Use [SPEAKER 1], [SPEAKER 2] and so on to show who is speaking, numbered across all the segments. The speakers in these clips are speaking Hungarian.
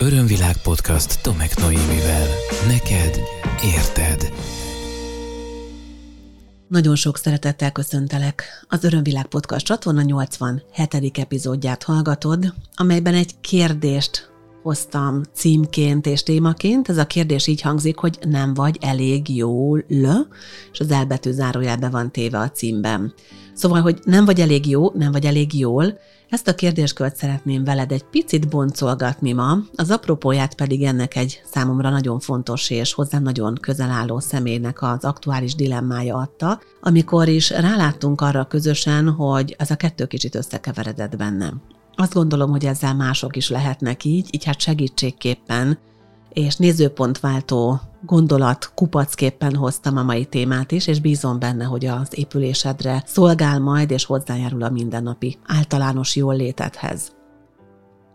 [SPEAKER 1] Örömvilág podcast Tomek Noémivel. Neked érted.
[SPEAKER 2] Nagyon sok szeretettel köszöntelek. Az Örömvilág Podcast csatorna 87. epizódját hallgatod, amelyben egy kérdést hoztam címként és témaként. Ez a kérdés így hangzik, hogy nem vagy elég jól, és az elbetű zárójelbe van téve a címben. Szóval, hogy nem vagy elég jó, nem vagy elég jól, ezt a kérdéskört szeretném veled egy picit boncolgatni ma, az apropóját pedig ennek egy számomra nagyon fontos és hozzám nagyon közel álló személynek az aktuális dilemmája adta, amikor is ráláttunk arra közösen, hogy ez a kettő kicsit összekeveredett bennem. Azt gondolom, hogy ezzel mások is lehetnek így, így hát segítségképpen és nézőpontváltó gondolat kupacképpen hoztam a mai témát is, és bízom benne, hogy az épülésedre szolgál majd, és hozzájárul a mindennapi általános jól létedhez.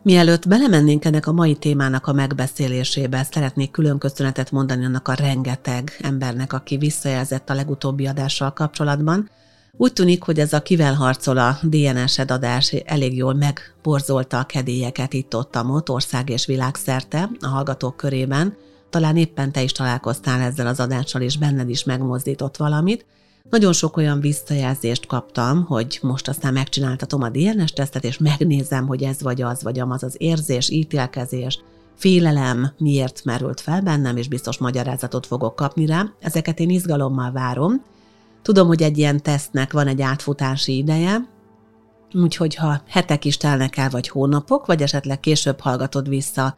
[SPEAKER 2] Mielőtt belemennénk ennek a mai témának a megbeszélésébe, szeretnék külön köszönetet mondani annak a rengeteg embernek, aki visszajelzett a legutóbbi adással kapcsolatban, úgy tűnik, hogy ez a kivel harcol a DNS-ed adás elég jól megborzolta a kedélyeket itt-ott, ott ország és világszerte a hallgatók körében. Talán éppen te is találkoztál ezzel az adással, és benned is megmozdított valamit. Nagyon sok olyan visszajelzést kaptam, hogy most aztán megcsináltatom a DNS-tesztet, és megnézem, hogy ez vagy az, vagy amaz az érzés, ítélkezés, félelem miért merült fel bennem, és biztos magyarázatot fogok kapni rá. Ezeket én izgalommal várom, Tudom, hogy egy ilyen tesztnek van egy átfutási ideje, úgyhogy ha hetek is telnek el, vagy hónapok, vagy esetleg később hallgatod vissza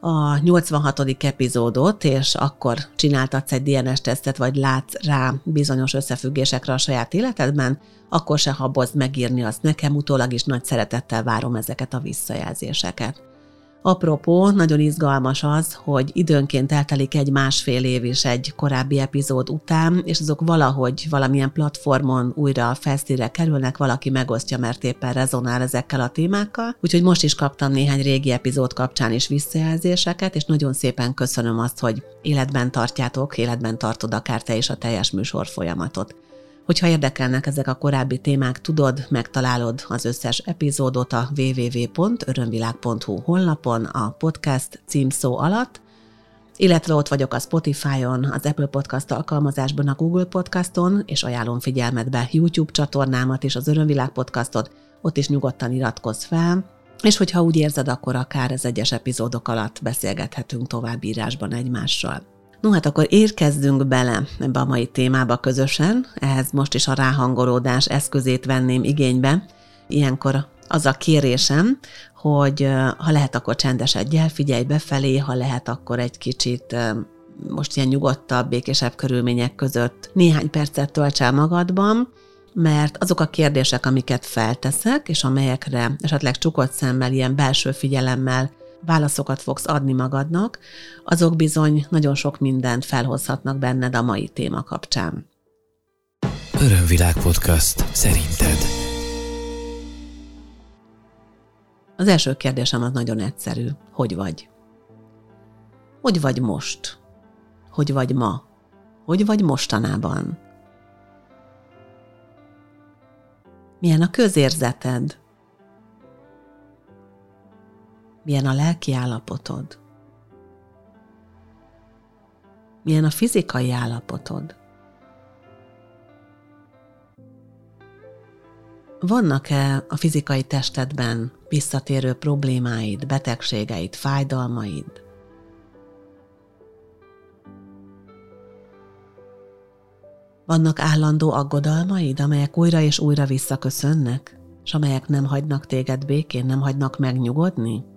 [SPEAKER 2] a 86. epizódot, és akkor csináltatsz egy DNS-tesztet, vagy látsz rá bizonyos összefüggésekre a saját életedben, akkor se habozd megírni azt nekem, utólag is nagy szeretettel várom ezeket a visszajelzéseket. Apropó, nagyon izgalmas az, hogy időnként eltelik egy másfél év is egy korábbi epizód után, és azok valahogy valamilyen platformon újra felszínre kerülnek, valaki megosztja, mert éppen rezonál ezekkel a témákkal. Úgyhogy most is kaptam néhány régi epizód kapcsán is visszajelzéseket, és nagyon szépen köszönöm azt, hogy életben tartjátok, életben tartod akár te is a teljes műsor folyamatot. Hogyha érdekelnek ezek a korábbi témák, tudod, megtalálod az összes epizódot a www.örömvilág.hu honlapon a podcast címszó alatt, illetve ott vagyok a Spotify-on, az Apple Podcast alkalmazásban, a Google Podcaston, és ajánlom figyelmetbe YouTube csatornámat és az Örömvilág Podcastot, ott is nyugodtan iratkozz fel, és hogyha úgy érzed, akkor akár az egyes epizódok alatt beszélgethetünk tovább írásban egymással. No hát akkor érkezzünk bele ebbe a mai témába közösen, ehhez most is a ráhangolódás eszközét venném igénybe. Ilyenkor az a kérésem, hogy ha lehet, akkor csendesedj el, figyelj befelé, ha lehet, akkor egy kicsit most ilyen nyugodtabb, békésebb körülmények között néhány percet tölts el magadban, mert azok a kérdések, amiket felteszek, és amelyekre esetleg csukott szemmel, ilyen belső figyelemmel válaszokat fogsz adni magadnak, azok bizony nagyon sok mindent felhozhatnak benned a mai téma kapcsán.
[SPEAKER 1] Örömvilág podcast szerinted.
[SPEAKER 2] Az első kérdésem az nagyon egyszerű. Hogy vagy? Hogy vagy most? Hogy vagy ma? Hogy vagy mostanában? Milyen a közérzeted? Milyen a lelki állapotod? Milyen a fizikai állapotod? Vannak-e a fizikai testedben visszatérő problémáid, betegségeid, fájdalmaid? Vannak állandó aggodalmaid, amelyek újra és újra visszaköszönnek, és amelyek nem hagynak téged békén, nem hagynak megnyugodni?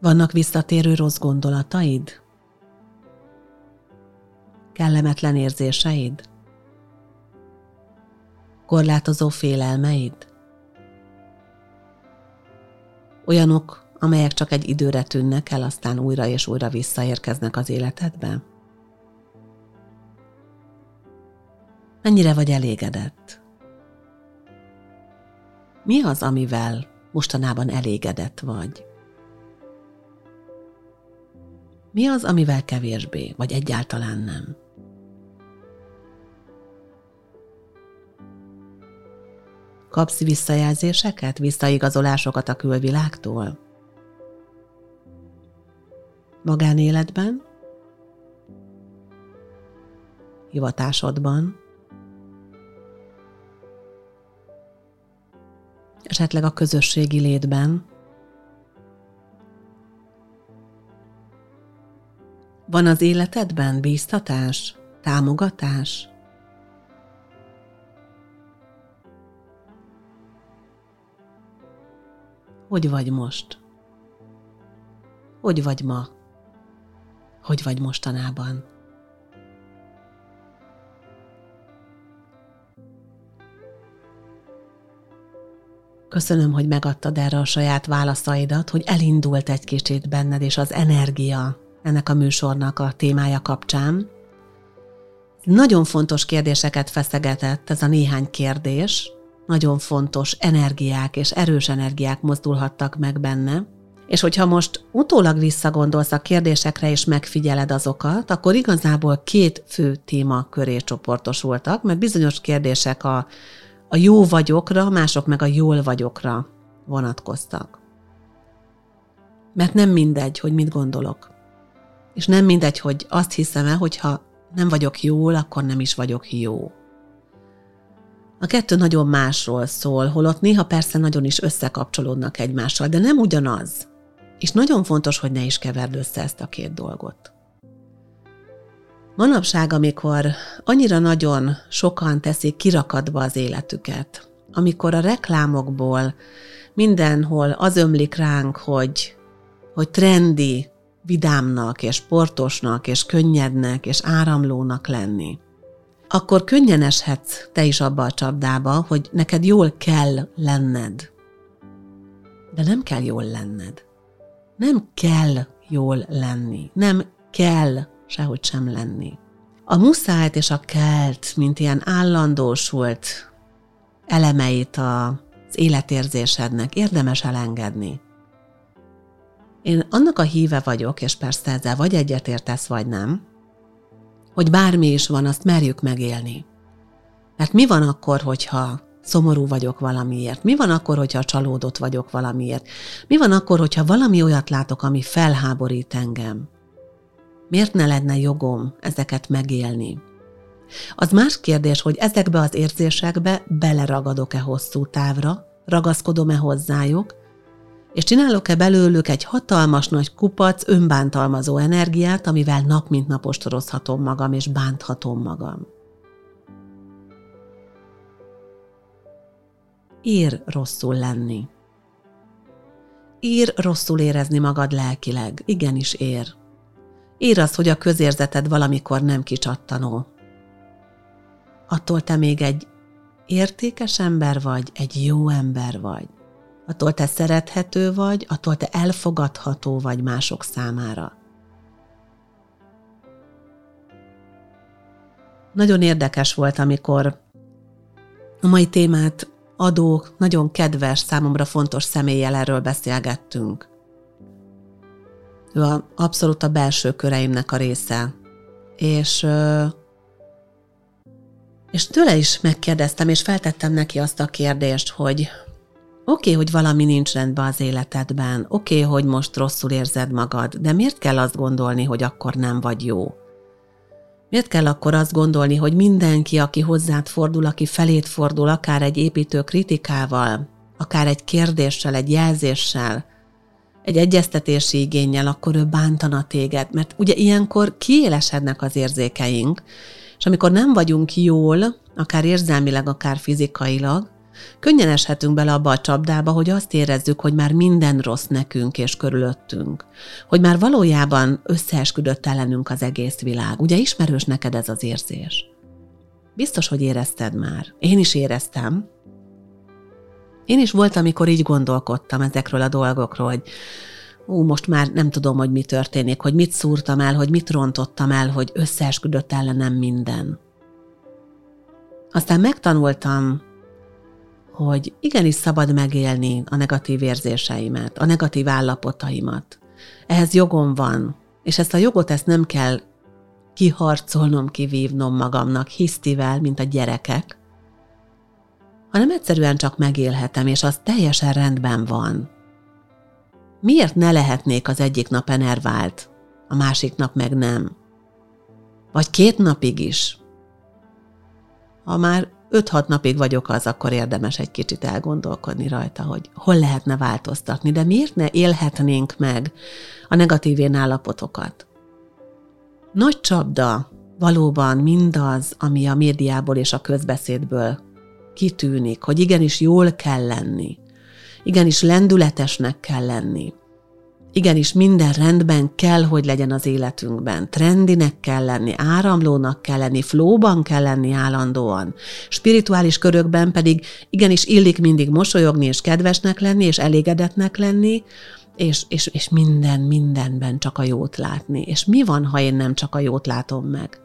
[SPEAKER 2] Vannak visszatérő rossz gondolataid? Kellemetlen érzéseid? Korlátozó félelmeid? Olyanok, amelyek csak egy időre tűnnek el, aztán újra és újra visszaérkeznek az életedbe? Mennyire vagy elégedett? Mi az, amivel mostanában elégedett vagy? Mi az, amivel kevésbé, vagy egyáltalán nem? Kapsz visszajelzéseket, visszaigazolásokat a külvilágtól? Magánéletben? Hivatásodban? Esetleg a közösségi létben? Van az életedben bíztatás, támogatás? Hogy vagy most? Hogy vagy ma? Hogy vagy mostanában? Köszönöm, hogy megadtad erre a saját válaszaidat, hogy elindult egy kicsit benned, és az energia ennek a műsornak a témája kapcsán. Nagyon fontos kérdéseket feszegetett ez a néhány kérdés, nagyon fontos energiák és erős energiák mozdulhattak meg benne, és hogyha most utólag visszagondolsz a kérdésekre és megfigyeled azokat, akkor igazából két fő téma köré csoportosultak, mert bizonyos kérdések a, a jó vagyokra, mások meg a jól vagyokra vonatkoztak. Mert nem mindegy, hogy mit gondolok. És nem mindegy, hogy azt hiszem-e, hogyha nem vagyok jól, akkor nem is vagyok jó. A kettő nagyon másról szól, holott néha persze nagyon is összekapcsolódnak egymással, de nem ugyanaz. És nagyon fontos, hogy ne is keverd össze ezt a két dolgot. Manapság, amikor annyira nagyon sokan teszik kirakadva az életüket, amikor a reklámokból mindenhol az ömlik ránk, hogy, hogy trendi, vidámnak, és sportosnak, és könnyednek, és áramlónak lenni, akkor könnyen eshetsz te is abba a csapdába, hogy neked jól kell lenned. De nem kell jól lenned. Nem kell jól lenni. Nem kell sehogy sem lenni. A muszájt és a kelt, mint ilyen állandósult elemeit az életérzésednek érdemes elengedni. Én annak a híve vagyok, és persze ezzel vagy egyetértesz, vagy nem, hogy bármi is van, azt merjük megélni. Mert mi van akkor, hogyha szomorú vagyok valamiért? Mi van akkor, hogyha csalódott vagyok valamiért? Mi van akkor, hogyha valami olyat látok, ami felháborít engem? Miért ne lenne jogom ezeket megélni? Az más kérdés, hogy ezekbe az érzésekbe beleragadok-e hosszú távra, ragaszkodom-e hozzájuk, és csinálok-e belőlük egy hatalmas nagy kupac önbántalmazó energiát, amivel nap mint nap ostorozhatom magam, és bánthatom magam. Ír rosszul lenni. Ír rosszul érezni magad lelkileg. Igenis ér. Ír az, hogy a közérzeted valamikor nem kicsattanó. Attól te még egy értékes ember vagy, egy jó ember vagy attól te szerethető vagy, attól te elfogadható vagy mások számára. Nagyon érdekes volt, amikor a mai témát adó, nagyon kedves, számomra fontos személlyel erről beszélgettünk. Ő a, abszolút a belső köreimnek a része. És, és tőle is megkérdeztem, és feltettem neki azt a kérdést, hogy Oké, okay, hogy valami nincs rendben az életedben, oké, okay, hogy most rosszul érzed magad, de miért kell azt gondolni, hogy akkor nem vagy jó? Miért kell akkor azt gondolni, hogy mindenki, aki hozzád fordul, aki felét fordul, akár egy építő kritikával, akár egy kérdéssel, egy jelzéssel, egy egyeztetési igényel, akkor ő bántana téged, mert ugye ilyenkor kiélesednek az érzékeink, és amikor nem vagyunk jól, akár érzelmileg, akár fizikailag, Könnyen eshetünk bele abba a csapdába, hogy azt érezzük, hogy már minden rossz nekünk és körülöttünk. Hogy már valójában összeesküdött ellenünk az egész világ. Ugye ismerős neked ez az érzés? Biztos, hogy érezted már. Én is éreztem. Én is volt, amikor így gondolkodtam ezekről a dolgokról, hogy ú, most már nem tudom, hogy mi történik, hogy mit szúrtam el, hogy mit rontottam el, hogy összeesküdött ellenem minden. Aztán megtanultam hogy igenis szabad megélni a negatív érzéseimet, a negatív állapotaimat. Ehhez jogom van, és ezt a jogot ezt nem kell kiharcolnom, kivívnom magamnak hisztivel, mint a gyerekek, hanem egyszerűen csak megélhetem, és az teljesen rendben van. Miért ne lehetnék az egyik nap enervált, a másik nap meg nem? Vagy két napig is? Ha már 5-6 napig vagyok az, akkor érdemes egy kicsit elgondolkodni rajta, hogy hol lehetne változtatni, de miért ne élhetnénk meg a negatív én állapotokat? Nagy csapda valóban mindaz, ami a médiából és a közbeszédből kitűnik, hogy igenis jól kell lenni, igenis lendületesnek kell lenni, Igenis, minden rendben kell, hogy legyen az életünkben. Trendinek kell lenni, áramlónak kell lenni, flóban kell lenni állandóan. Spirituális körökben pedig igenis illik mindig mosolyogni és kedvesnek lenni, és elégedetnek lenni, és, és, és minden, mindenben csak a jót látni. És mi van, ha én nem csak a jót látom meg?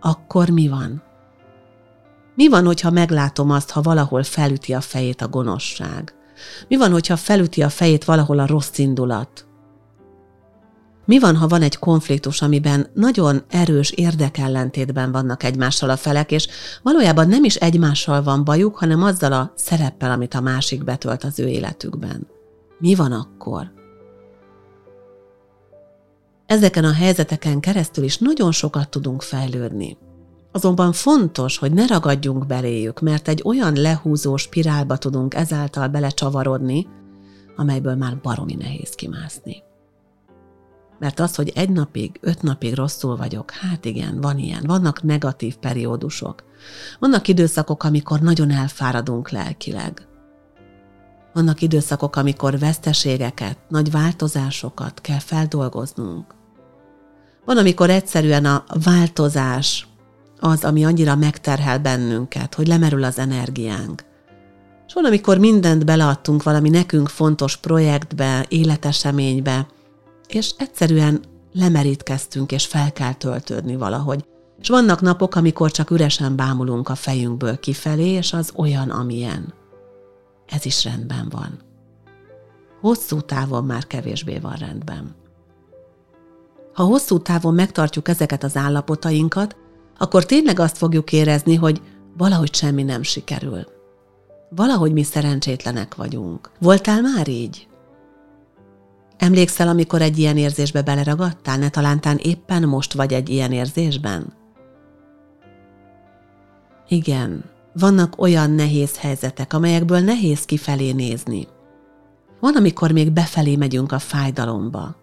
[SPEAKER 2] Akkor mi van? Mi van, hogyha meglátom azt, ha valahol felüti a fejét a gonoszság? Mi van, hogyha felüti a fejét valahol a rossz indulat? Mi van, ha van egy konfliktus, amiben nagyon erős érdekellentétben vannak egymással a felek, és valójában nem is egymással van bajuk, hanem azzal a szereppel, amit a másik betölt az ő életükben? Mi van akkor? Ezeken a helyzeteken keresztül is nagyon sokat tudunk fejlődni. Azonban fontos, hogy ne ragadjunk beléjük, mert egy olyan lehúzó spirálba tudunk ezáltal belecsavarodni, amelyből már baromi nehéz kimászni. Mert az, hogy egy napig, öt napig rosszul vagyok, hát igen, van ilyen, vannak negatív periódusok. Vannak időszakok, amikor nagyon elfáradunk lelkileg. Vannak időszakok, amikor veszteségeket, nagy változásokat kell feldolgoznunk. Van, amikor egyszerűen a változás az, ami annyira megterhel bennünket, hogy lemerül az energiánk. És van, amikor mindent beleadtunk valami nekünk fontos projektbe, életeseménybe, és egyszerűen lemerítkeztünk, és fel kell töltődni valahogy. És vannak napok, amikor csak üresen bámulunk a fejünkből kifelé, és az olyan, amilyen. Ez is rendben van. Hosszú távon már kevésbé van rendben. Ha hosszú távon megtartjuk ezeket az állapotainkat, akkor tényleg azt fogjuk érezni, hogy valahogy semmi nem sikerül. Valahogy mi szerencsétlenek vagyunk. Voltál már így? Emlékszel, amikor egy ilyen érzésbe beleragadtál, ne talántán éppen most vagy egy ilyen érzésben? Igen, vannak olyan nehéz helyzetek, amelyekből nehéz kifelé nézni. Van, amikor még befelé megyünk a fájdalomba,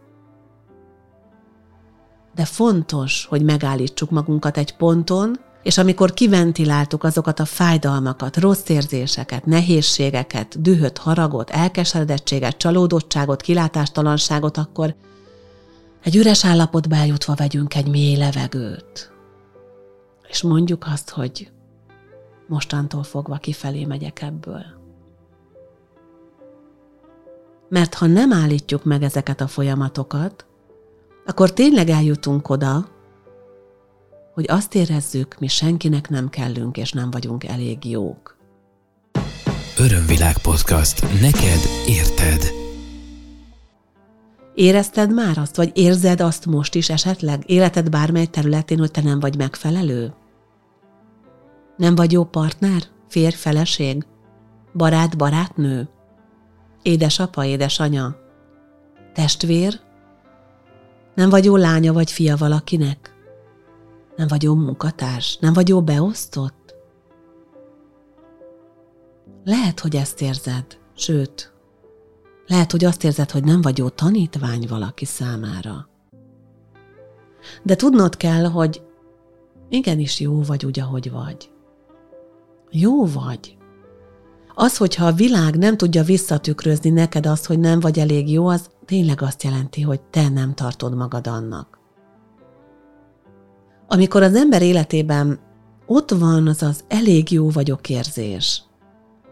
[SPEAKER 2] de fontos, hogy megállítsuk magunkat egy ponton, és amikor kiventiláltuk azokat a fájdalmakat, rossz érzéseket, nehézségeket, dühöt, haragot, elkeseredettséget, csalódottságot, kilátástalanságot, akkor egy üres állapotba eljutva vegyünk egy mély levegőt. És mondjuk azt, hogy mostantól fogva kifelé megyek ebből. Mert ha nem állítjuk meg ezeket a folyamatokat, akkor tényleg eljutunk oda, hogy azt érezzük, mi senkinek nem kellünk, és nem vagyunk elég jók.
[SPEAKER 1] Örömvilág podcast. Neked érted.
[SPEAKER 2] Érezted már azt, vagy érzed azt most is esetleg életed bármely területén, hogy te nem vagy megfelelő? Nem vagy jó partner, férj, feleség, barát, barátnő, édesapa, édesanya, testvér, nem vagy jó lánya vagy fia valakinek? Nem vagy jó munkatárs? Nem vagy jó beosztott? Lehet, hogy ezt érzed, sőt, lehet, hogy azt érzed, hogy nem vagy jó tanítvány valaki számára. De tudnod kell, hogy igenis jó vagy úgy, ahogy vagy. Jó vagy. Az, hogyha a világ nem tudja visszatükrözni neked azt, hogy nem vagy elég jó, az tényleg azt jelenti, hogy te nem tartod magad annak. Amikor az ember életében ott van az az elég jó vagyok érzés,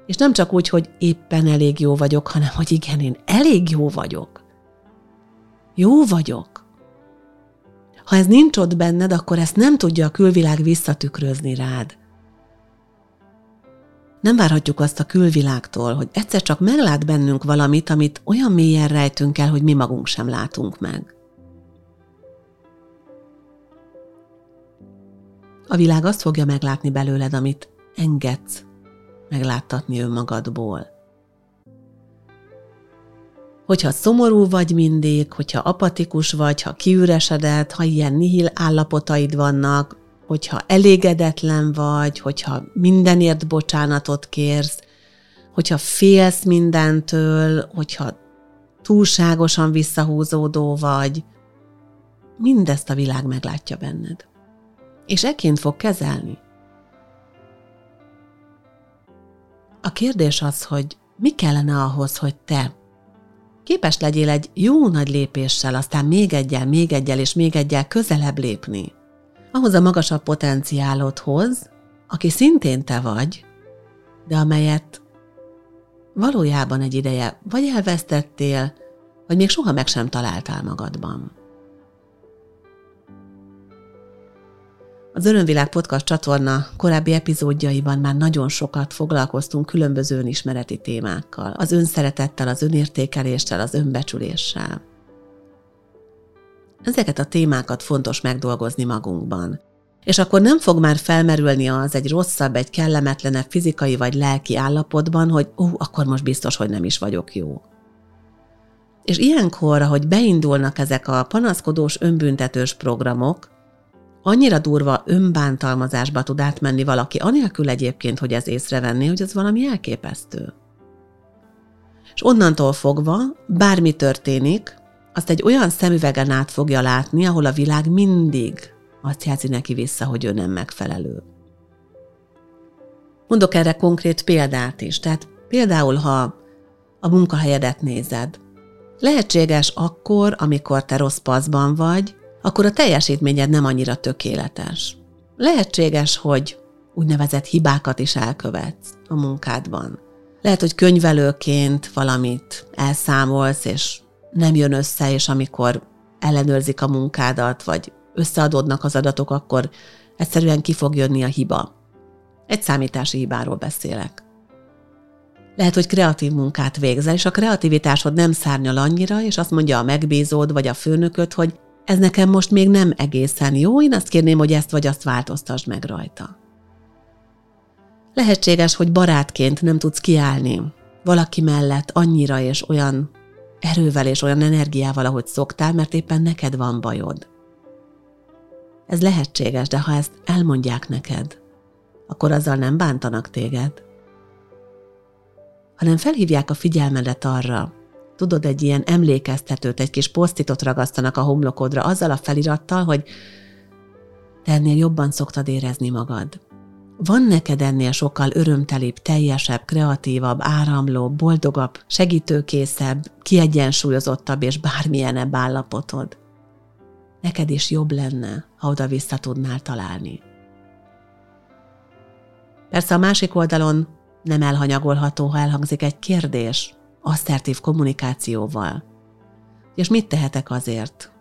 [SPEAKER 2] és nem csak úgy, hogy éppen elég jó vagyok, hanem hogy igen, én elég jó vagyok. Jó vagyok. Ha ez nincs ott benned, akkor ezt nem tudja a külvilág visszatükrözni rád. Nem várhatjuk azt a külvilágtól, hogy egyszer csak meglát bennünk valamit, amit olyan mélyen rejtünk el, hogy mi magunk sem látunk meg. A világ azt fogja meglátni belőled, amit engedsz, megláttatni önmagadból. Hogyha szomorú vagy mindig, hogyha apatikus vagy, ha kiüresedett, ha ilyen nihil állapotaid vannak, hogyha elégedetlen vagy, hogyha mindenért bocsánatot kérsz, hogyha félsz mindentől, hogyha túlságosan visszahúzódó vagy, mindezt a világ meglátja benned. És ekként fog kezelni. A kérdés az, hogy mi kellene ahhoz, hogy te képes legyél egy jó nagy lépéssel, aztán még egyel, még egyel és még egyel közelebb lépni. Ahhoz a magasabb potenciálodhoz, aki szintén te vagy, de amelyet valójában egy ideje vagy elvesztettél, vagy még soha meg sem találtál magadban. Az Örömvilág Podcast csatorna korábbi epizódjaiban már nagyon sokat foglalkoztunk különböző önismereti témákkal, az önszeretettel, az önértékeléssel, az önbecsüléssel. Ezeket a témákat fontos megdolgozni magunkban. És akkor nem fog már felmerülni az egy rosszabb, egy kellemetlenebb fizikai vagy lelki állapotban, hogy ó, akkor most biztos, hogy nem is vagyok jó. És ilyenkor, ahogy beindulnak ezek a panaszkodós, önbüntetős programok, annyira durva önbántalmazásba tud átmenni valaki, anélkül egyébként, hogy ez észrevenné, hogy ez valami elképesztő. És onnantól fogva, bármi történik, azt egy olyan szemüvegen át fogja látni, ahol a világ mindig azt jelzi neki vissza, hogy ő nem megfelelő. Mondok erre konkrét példát is. Tehát például, ha a munkahelyedet nézed, lehetséges akkor, amikor te rossz paszban vagy, akkor a teljesítményed nem annyira tökéletes. Lehetséges, hogy úgynevezett hibákat is elkövetsz a munkádban. Lehet, hogy könyvelőként valamit elszámolsz, és nem jön össze, és amikor ellenőrzik a munkádat, vagy összeadódnak az adatok, akkor egyszerűen ki fog jönni a hiba. Egy számítási hibáról beszélek. Lehet, hogy kreatív munkát végzel, és a kreativitásod nem szárnyal annyira, és azt mondja a megbízód vagy a főnököd, hogy ez nekem most még nem egészen jó, én azt kérném, hogy ezt vagy azt változtasd meg rajta. Lehetséges, hogy barátként nem tudsz kiállni valaki mellett annyira és olyan erővel és olyan energiával, ahogy szoktál, mert éppen neked van bajod. Ez lehetséges, de ha ezt elmondják neked, akkor azzal nem bántanak téged, hanem felhívják a figyelmedet arra, tudod, egy ilyen emlékeztetőt, egy kis posztitot ragasztanak a homlokodra azzal a felirattal, hogy te ennél jobban szoktad érezni magad. Van neked ennél sokkal örömtelibb, teljesebb, kreatívabb, áramló, boldogabb, segítőkészebb, kiegyensúlyozottabb és bármilyenebb állapotod. Neked is jobb lenne, ha oda vissza tudnál találni. Persze a másik oldalon nem elhanyagolható, ha elhangzik egy kérdés, asszertív kommunikációval. És mit tehetek azért,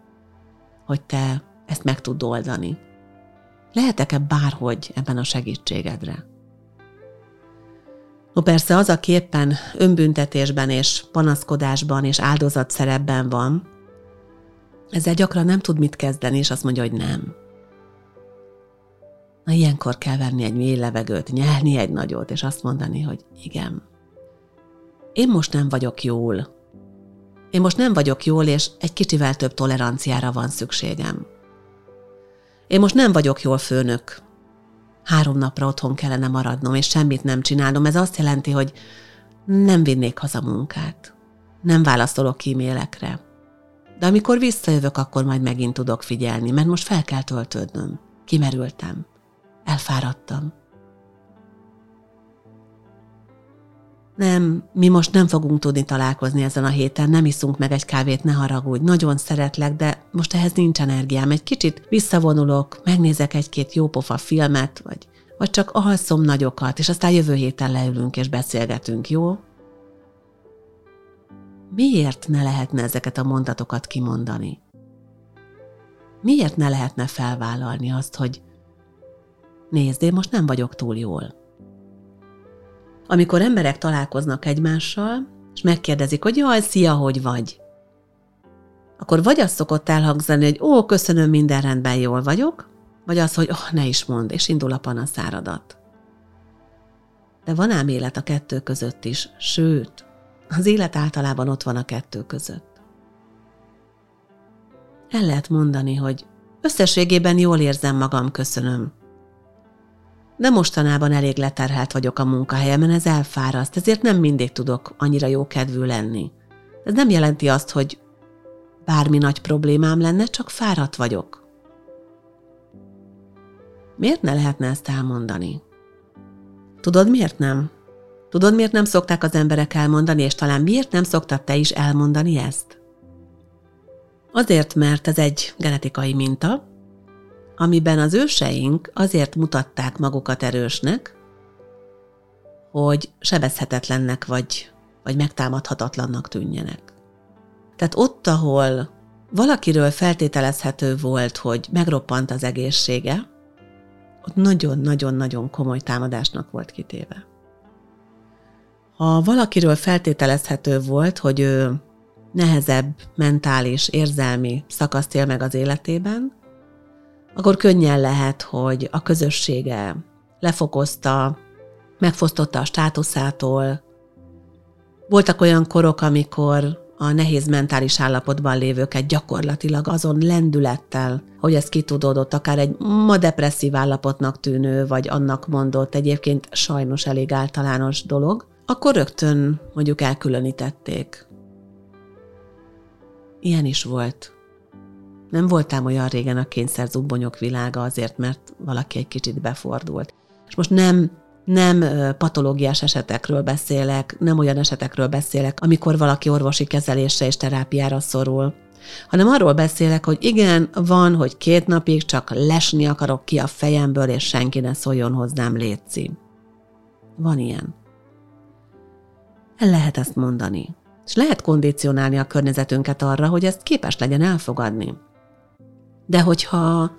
[SPEAKER 2] hogy te ezt meg tud oldani? Lehetek-e bárhogy ebben a segítségedre? No persze az, aki éppen önbüntetésben és panaszkodásban és áldozatszerepben van, ezzel gyakran nem tud mit kezdeni, és azt mondja, hogy nem. Na ilyenkor kell venni egy mély levegőt, nyelni egy nagyot, és azt mondani, hogy igen, én most nem vagyok jól. Én most nem vagyok jól, és egy kicsivel több toleranciára van szükségem. Én most nem vagyok jól főnök. Három napra otthon kellene maradnom, és semmit nem csinálnom. Ez azt jelenti, hogy nem vinnék haza munkát. Nem válaszolok e-mailekre. De amikor visszajövök, akkor majd megint tudok figyelni, mert most fel kell töltődnöm. Kimerültem. Elfáradtam. Nem, mi most nem fogunk tudni találkozni ezen a héten, nem iszunk meg egy kávét, ne haragudj, nagyon szeretlek, de most ehhez nincs energiám. Egy kicsit visszavonulok, megnézek egy-két jópofa filmet, vagy, vagy csak alszom nagyokat, és aztán jövő héten leülünk és beszélgetünk, jó? Miért ne lehetne ezeket a mondatokat kimondani? Miért ne lehetne felvállalni azt, hogy nézd, én most nem vagyok túl jól amikor emberek találkoznak egymással, és megkérdezik, hogy jaj, szia, hogy vagy? Akkor vagy az szokott elhangzani, hogy ó, köszönöm, minden rendben, jól vagyok, vagy az, hogy oh, ne is mond, és indul a panaszáradat. De van ám élet a kettő között is, sőt, az élet általában ott van a kettő között. El lehet mondani, hogy összességében jól érzem magam, köszönöm. De mostanában elég leterhelt vagyok a munkahelyemen, ez elfáraszt, ezért nem mindig tudok annyira jó kedvű lenni. Ez nem jelenti azt, hogy bármi nagy problémám lenne, csak fáradt vagyok. Miért ne lehetne ezt elmondani? Tudod, miért nem? Tudod, miért nem szokták az emberek elmondani, és talán miért nem szoktad te is elmondani ezt? Azért, mert ez egy genetikai minta, amiben az őseink azért mutatták magukat erősnek, hogy sebezhetetlennek vagy, vagy megtámadhatatlannak tűnjenek. Tehát ott, ahol valakiről feltételezhető volt, hogy megroppant az egészsége, ott nagyon-nagyon-nagyon komoly támadásnak volt kitéve. Ha valakiről feltételezhető volt, hogy ő nehezebb mentális, érzelmi szakaszt él meg az életében, akkor könnyen lehet, hogy a közössége lefokozta, megfosztotta a státuszától. Voltak olyan korok, amikor a nehéz mentális állapotban lévőket gyakorlatilag azon lendülettel, hogy ez kitudódott, akár egy ma depresszív állapotnak tűnő, vagy annak mondott egyébként sajnos elég általános dolog, akkor rögtön mondjuk elkülönítették. Ilyen is volt. Nem voltám olyan régen a kényszerzubbonyok világa azért, mert valaki egy kicsit befordult. És most nem nem patológiás esetekről beszélek, nem olyan esetekről beszélek, amikor valaki orvosi kezelésre és terápiára szorul, hanem arról beszélek, hogy igen, van, hogy két napig csak lesni akarok ki a fejemből, és senki ne szóljon hozzám létszi. Van ilyen. El lehet ezt mondani. És lehet kondicionálni a környezetünket arra, hogy ezt képes legyen elfogadni. De hogyha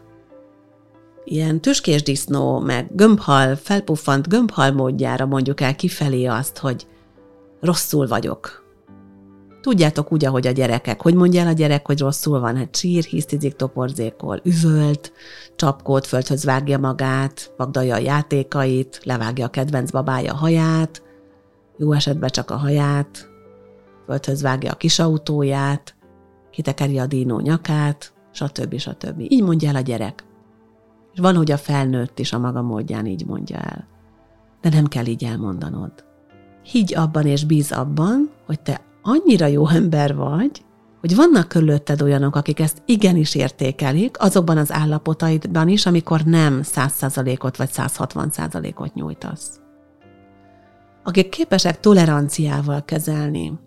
[SPEAKER 2] ilyen tüskés disznó, meg gömbhal, felpuffant gömbhal módjára mondjuk el kifelé azt, hogy rosszul vagyok. Tudjátok úgy, ahogy a gyerekek. Hogy mondja el a gyerek, hogy rosszul van? Hát sír, hisztizik, toporzékol, üvölt, csapkót, földhöz vágja magát, vagdalja a játékait, levágja a kedvenc babája haját, jó esetben csak a haját, földhöz vágja a kis autóját, kitekeri a dínó nyakát, stb. stb. Így mondja el a gyerek. És van, hogy a felnőtt is a maga módján így mondja el. De nem kell így elmondanod. Higgy abban és bíz abban, hogy te annyira jó ember vagy, hogy vannak körülötted olyanok, akik ezt igenis értékelik, azokban az állapotaidban is, amikor nem 100%-ot vagy 160%-ot nyújtasz. Akik képesek toleranciával kezelni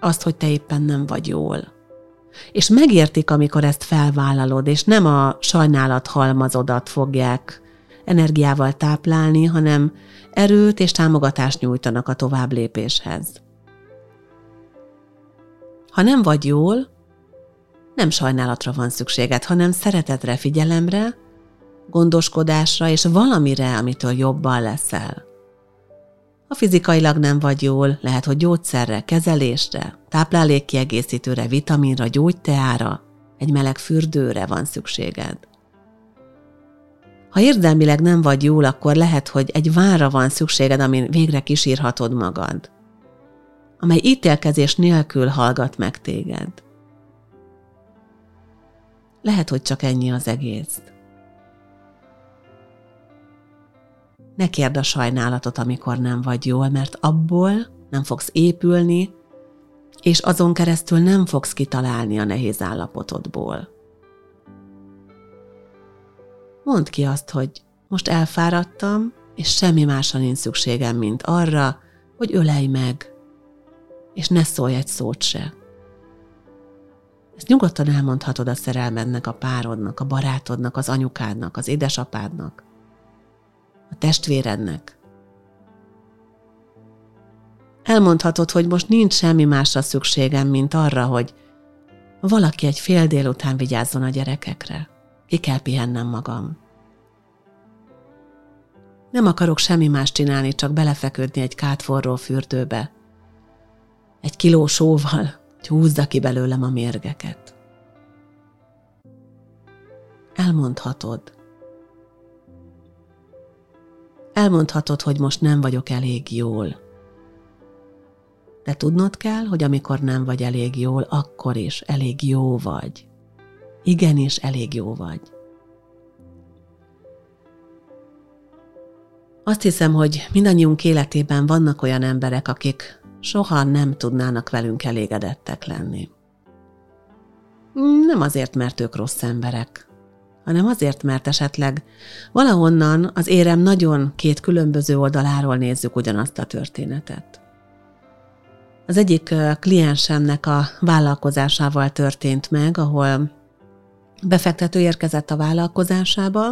[SPEAKER 2] azt, hogy te éppen nem vagy jól, és megértik, amikor ezt felvállalod, és nem a sajnálat halmazodat fogják energiával táplálni, hanem erőt és támogatást nyújtanak a tovább lépéshez. Ha nem vagy jól, nem sajnálatra van szükséged, hanem szeretetre, figyelemre, gondoskodásra és valamire, amitől jobban leszel. Ha fizikailag nem vagy jól, lehet, hogy gyógyszerre, kezelésre, táplálékkiegészítőre, vitaminra, gyógyteára, egy meleg fürdőre van szükséged. Ha érzelmileg nem vagy jól, akkor lehet, hogy egy várra van szükséged, amin végre kisírhatod magad, amely ítélkezés nélkül hallgat meg téged. Lehet, hogy csak ennyi az egész. Ne kérd a sajnálatot, amikor nem vagy jól, mert abból nem fogsz épülni, és azon keresztül nem fogsz kitalálni a nehéz állapotodból. Mondd ki azt, hogy most elfáradtam, és semmi másra nincs szükségem, mint arra, hogy ölej meg, és ne szólj egy szót se. Ezt nyugodtan elmondhatod a szerelmednek, a párodnak, a barátodnak, az anyukádnak, az édesapádnak, a testvérednek. Elmondhatod, hogy most nincs semmi másra szükségem, mint arra, hogy valaki egy fél délután vigyázzon a gyerekekre. Ki kell pihennem magam. Nem akarok semmi más csinálni, csak belefeküdni egy kátforró fürdőbe. Egy kiló sóval, hogy húzza ki belőlem a mérgeket. Elmondhatod. Elmondhatod, hogy most nem vagyok elég jól. De tudnod kell, hogy amikor nem vagy elég jól, akkor is elég jó vagy. Igenis elég jó vagy. Azt hiszem, hogy mindannyiunk életében vannak olyan emberek, akik soha nem tudnának velünk elégedettek lenni. Nem azért, mert ők rossz emberek, hanem azért, mert esetleg valahonnan az érem nagyon két különböző oldaláról nézzük ugyanazt a történetet. Az egyik kliensemnek a vállalkozásával történt meg, ahol befektető érkezett a vállalkozásába,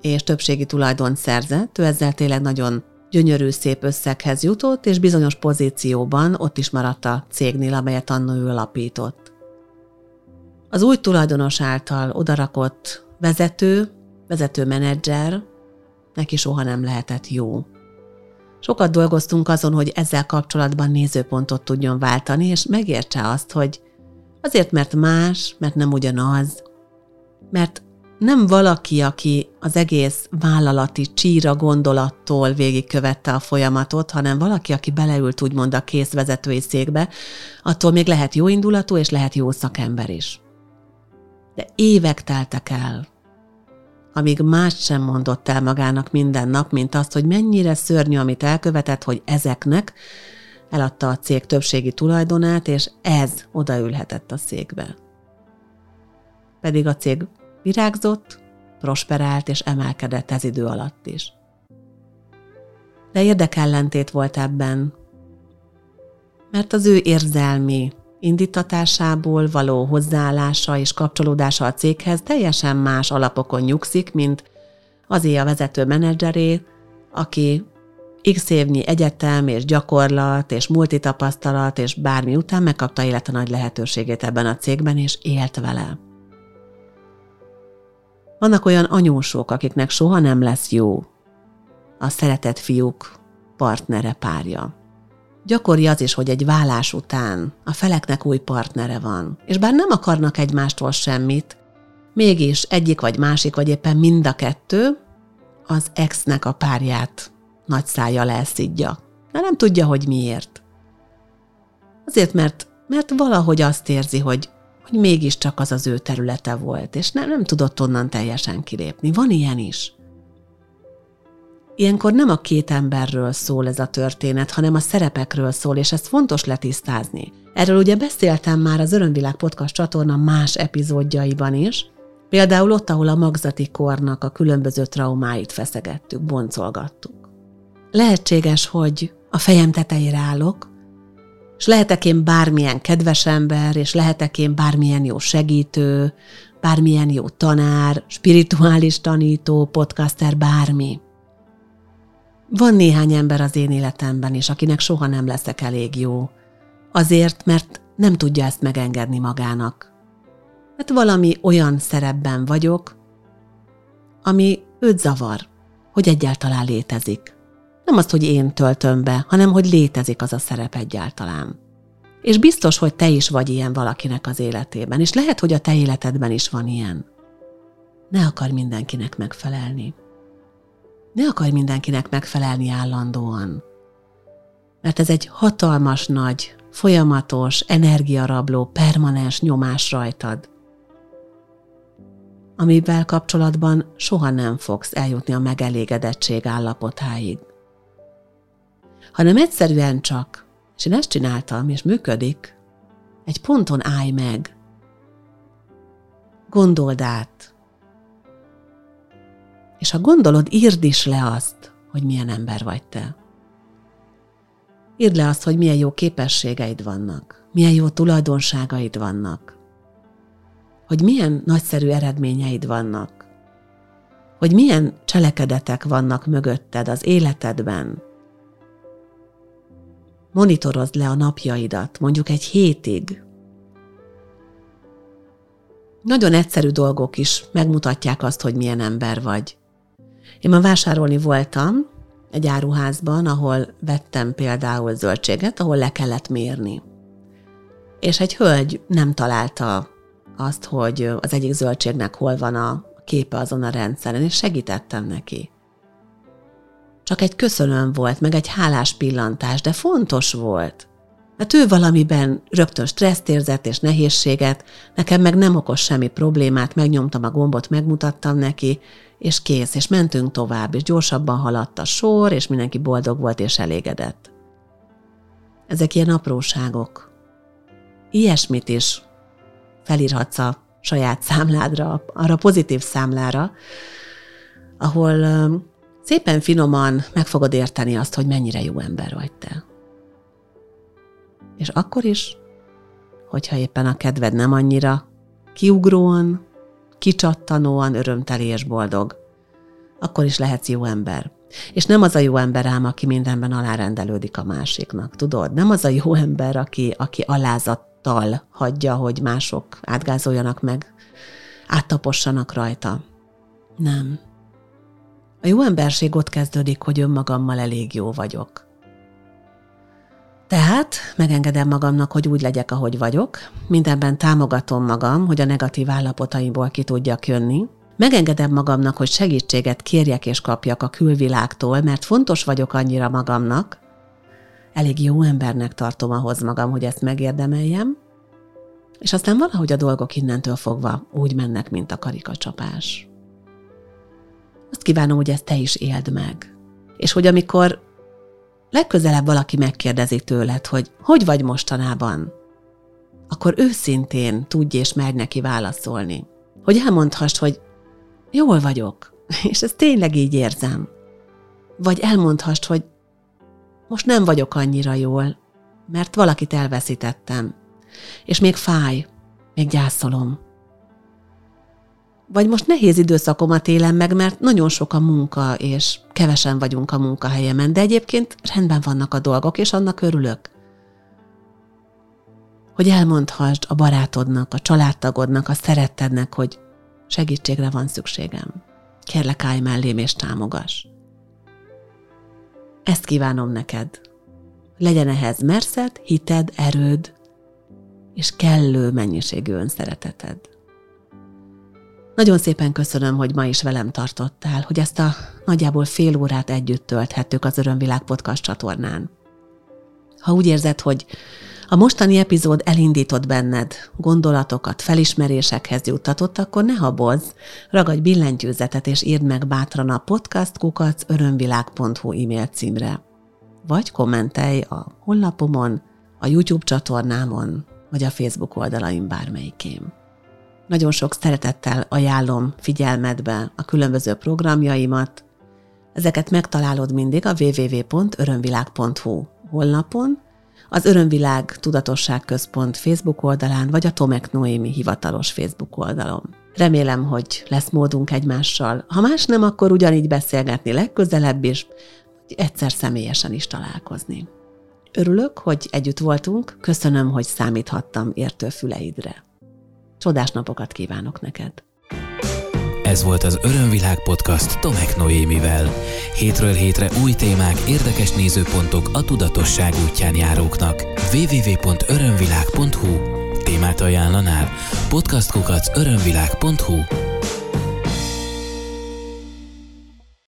[SPEAKER 2] és többségi tulajdon szerzett, ő ezzel tényleg nagyon gyönyörű, szép összeghez jutott, és bizonyos pozícióban ott is maradt a cégnél, amelyet annó ő alapított. Az új tulajdonos által odarakott vezető, vezető menedzser, neki soha nem lehetett jó. Sokat dolgoztunk azon, hogy ezzel kapcsolatban nézőpontot tudjon váltani, és megértse azt, hogy azért, mert más, mert nem ugyanaz, mert nem valaki, aki az egész vállalati csíra gondolattól végigkövette a folyamatot, hanem valaki, aki beleült úgymond a készvezetői székbe, attól még lehet jó indulatú és lehet jó szakember is. De évek teltek el, amíg mást sem mondott el magának minden nap, mint azt, hogy mennyire szörnyű, amit elkövetett, hogy ezeknek eladta a cég többségi tulajdonát, és ez odaülhetett a székbe. Pedig a cég virágzott, prosperált és emelkedett ez idő alatt is. De érdekellentét volt ebben, mert az ő érzelmi indítatásából való hozzáállása és kapcsolódása a céghez teljesen más alapokon nyugszik, mint azé a vezető menedzseré, aki x évnyi egyetem és gyakorlat és multitapasztalat és bármi után megkapta élete nagy lehetőségét ebben a cégben, és élt vele. Vannak olyan anyósok, akiknek soha nem lesz jó a szeretett fiúk partnere párja. Gyakori az is, hogy egy vállás után a feleknek új partnere van, és bár nem akarnak egymástól semmit, mégis egyik vagy másik, vagy éppen mind a kettő az exnek a párját nagy szája elszidja. De nem tudja, hogy miért. Azért, mert, mert valahogy azt érzi, hogy, hogy mégiscsak az az ő területe volt, és nem, nem tudott onnan teljesen kilépni. Van ilyen is. Ilyenkor nem a két emberről szól ez a történet, hanem a szerepekről szól, és ezt fontos letisztázni. Erről ugye beszéltem már az Örömvilág Podcast csatorna más epizódjaiban is, például ott, ahol a magzati kornak a különböző traumáit feszegettük, boncolgattuk. Lehetséges, hogy a fejem tetejére állok, és lehetek én bármilyen kedves ember, és lehetek én bármilyen jó segítő, bármilyen jó tanár, spirituális tanító, podcaster, bármi. Van néhány ember az én életemben is, akinek soha nem leszek elég jó. Azért, mert nem tudja ezt megengedni magának. Mert valami olyan szerepben vagyok, ami őt zavar, hogy egyáltalán létezik. Nem azt, hogy én töltöm be, hanem hogy létezik az a szerep egyáltalán. És biztos, hogy te is vagy ilyen valakinek az életében, és lehet, hogy a te életedben is van ilyen. Ne akar mindenkinek megfelelni. Ne akarj mindenkinek megfelelni állandóan. Mert ez egy hatalmas nagy, folyamatos, energiarabló, permanens nyomás rajtad, amivel kapcsolatban soha nem fogsz eljutni a megelégedettség állapotáig. Hanem egyszerűen csak, és én ezt csináltam, és működik, egy ponton állj meg. Gondold át, és ha gondolod, írd is le azt, hogy milyen ember vagy te. Írd le azt, hogy milyen jó képességeid vannak, milyen jó tulajdonságaid vannak, hogy milyen nagyszerű eredményeid vannak, hogy milyen cselekedetek vannak mögötted az életedben. Monitorozd le a napjaidat, mondjuk egy hétig. Nagyon egyszerű dolgok is megmutatják azt, hogy milyen ember vagy. Én ma vásárolni voltam egy áruházban, ahol vettem például zöldséget, ahol le kellett mérni. És egy hölgy nem találta azt, hogy az egyik zöldségnek hol van a képe azon a rendszeren, és segítettem neki. csak egy köszönöm volt, meg egy hálás pillantás, de fontos volt. Mert ő valamiben rögtön stresszt érzett és nehézséget, nekem meg nem okoz semmi problémát, megnyomtam a gombot, megmutattam neki, és kész, és mentünk tovább, és gyorsabban haladt a sor, és mindenki boldog volt és elégedett. Ezek ilyen apróságok. Ilyesmit is felírhatsz a saját számládra, arra pozitív számlára, ahol szépen finoman meg fogod érteni azt, hogy mennyire jó ember vagy te. És akkor is, hogyha éppen a kedved nem annyira kiugróan, kicsattanóan örömteli és boldog, akkor is lehetsz jó ember. És nem az a jó ember ám, aki mindenben alárendelődik a másiknak, tudod? Nem az a jó ember, aki, aki alázattal hagyja, hogy mások átgázoljanak meg, áttapossanak rajta. Nem. A jó emberség ott kezdődik, hogy önmagammal elég jó vagyok. Tehát megengedem magamnak, hogy úgy legyek, ahogy vagyok, mindenben támogatom magam, hogy a negatív állapotaimból ki tudjak jönni, megengedem magamnak, hogy segítséget kérjek és kapjak a külvilágtól, mert fontos vagyok annyira magamnak, elég jó embernek tartom ahhoz magam, hogy ezt megérdemeljem, és aztán valahogy a dolgok innentől fogva úgy mennek, mint a karikacsapás. Azt kívánom, hogy ezt te is éld meg. És hogy amikor legközelebb valaki megkérdezi tőled, hogy hogy vagy mostanában, akkor őszintén tudj és merj neki válaszolni. Hogy elmondhass, hogy jól vagyok, és ezt tényleg így érzem. Vagy elmondhass, hogy most nem vagyok annyira jól, mert valakit elveszítettem, és még fáj, még gyászolom. Vagy most nehéz időszakomat élem meg, mert nagyon sok a munka, és kevesen vagyunk a munkahelyemen, de egyébként rendben vannak a dolgok, és annak örülök. Hogy elmondhassd a barátodnak, a családtagodnak, a szerettednek, hogy segítségre van szükségem. Kérlek, állj mellém és támogass. Ezt kívánom neked. Legyen ehhez merszed, hited, erőd, és kellő mennyiségű önszereteted. Nagyon szépen köszönöm, hogy ma is velem tartottál, hogy ezt a nagyjából fél órát együtt tölthettük az Örömvilág podcast csatornán. Ha úgy érzed, hogy a mostani epizód elindított benned, gondolatokat, felismerésekhez juttatott, akkor ne habozz, ragadj billentyűzetet és írd meg bátran a podcastkukac e-mail címre. Vagy kommentelj a honlapomon, a YouTube csatornámon, vagy a Facebook oldalaim bármelyikén. Nagyon sok szeretettel ajánlom figyelmedbe a különböző programjaimat. Ezeket megtalálod mindig a www.örömvilág.hu honlapon, az Örömvilág Tudatosság Központ Facebook oldalán, vagy a Tomek Noémi hivatalos Facebook oldalon. Remélem, hogy lesz módunk egymással. Ha más nem, akkor ugyanígy beszélgetni legközelebb is, vagy egyszer személyesen is találkozni. Örülök, hogy együtt voltunk, köszönöm, hogy számíthattam értő füleidre. Csodás napokat kívánok neked!
[SPEAKER 1] Ez volt az Örömvilág podcast Tomek Noémivel. Hétről hétre új témák, érdekes nézőpontok a tudatosság útján járóknak. www.örömvilág.hu Témát ajánlanál? podcastkukac örömvilág.hu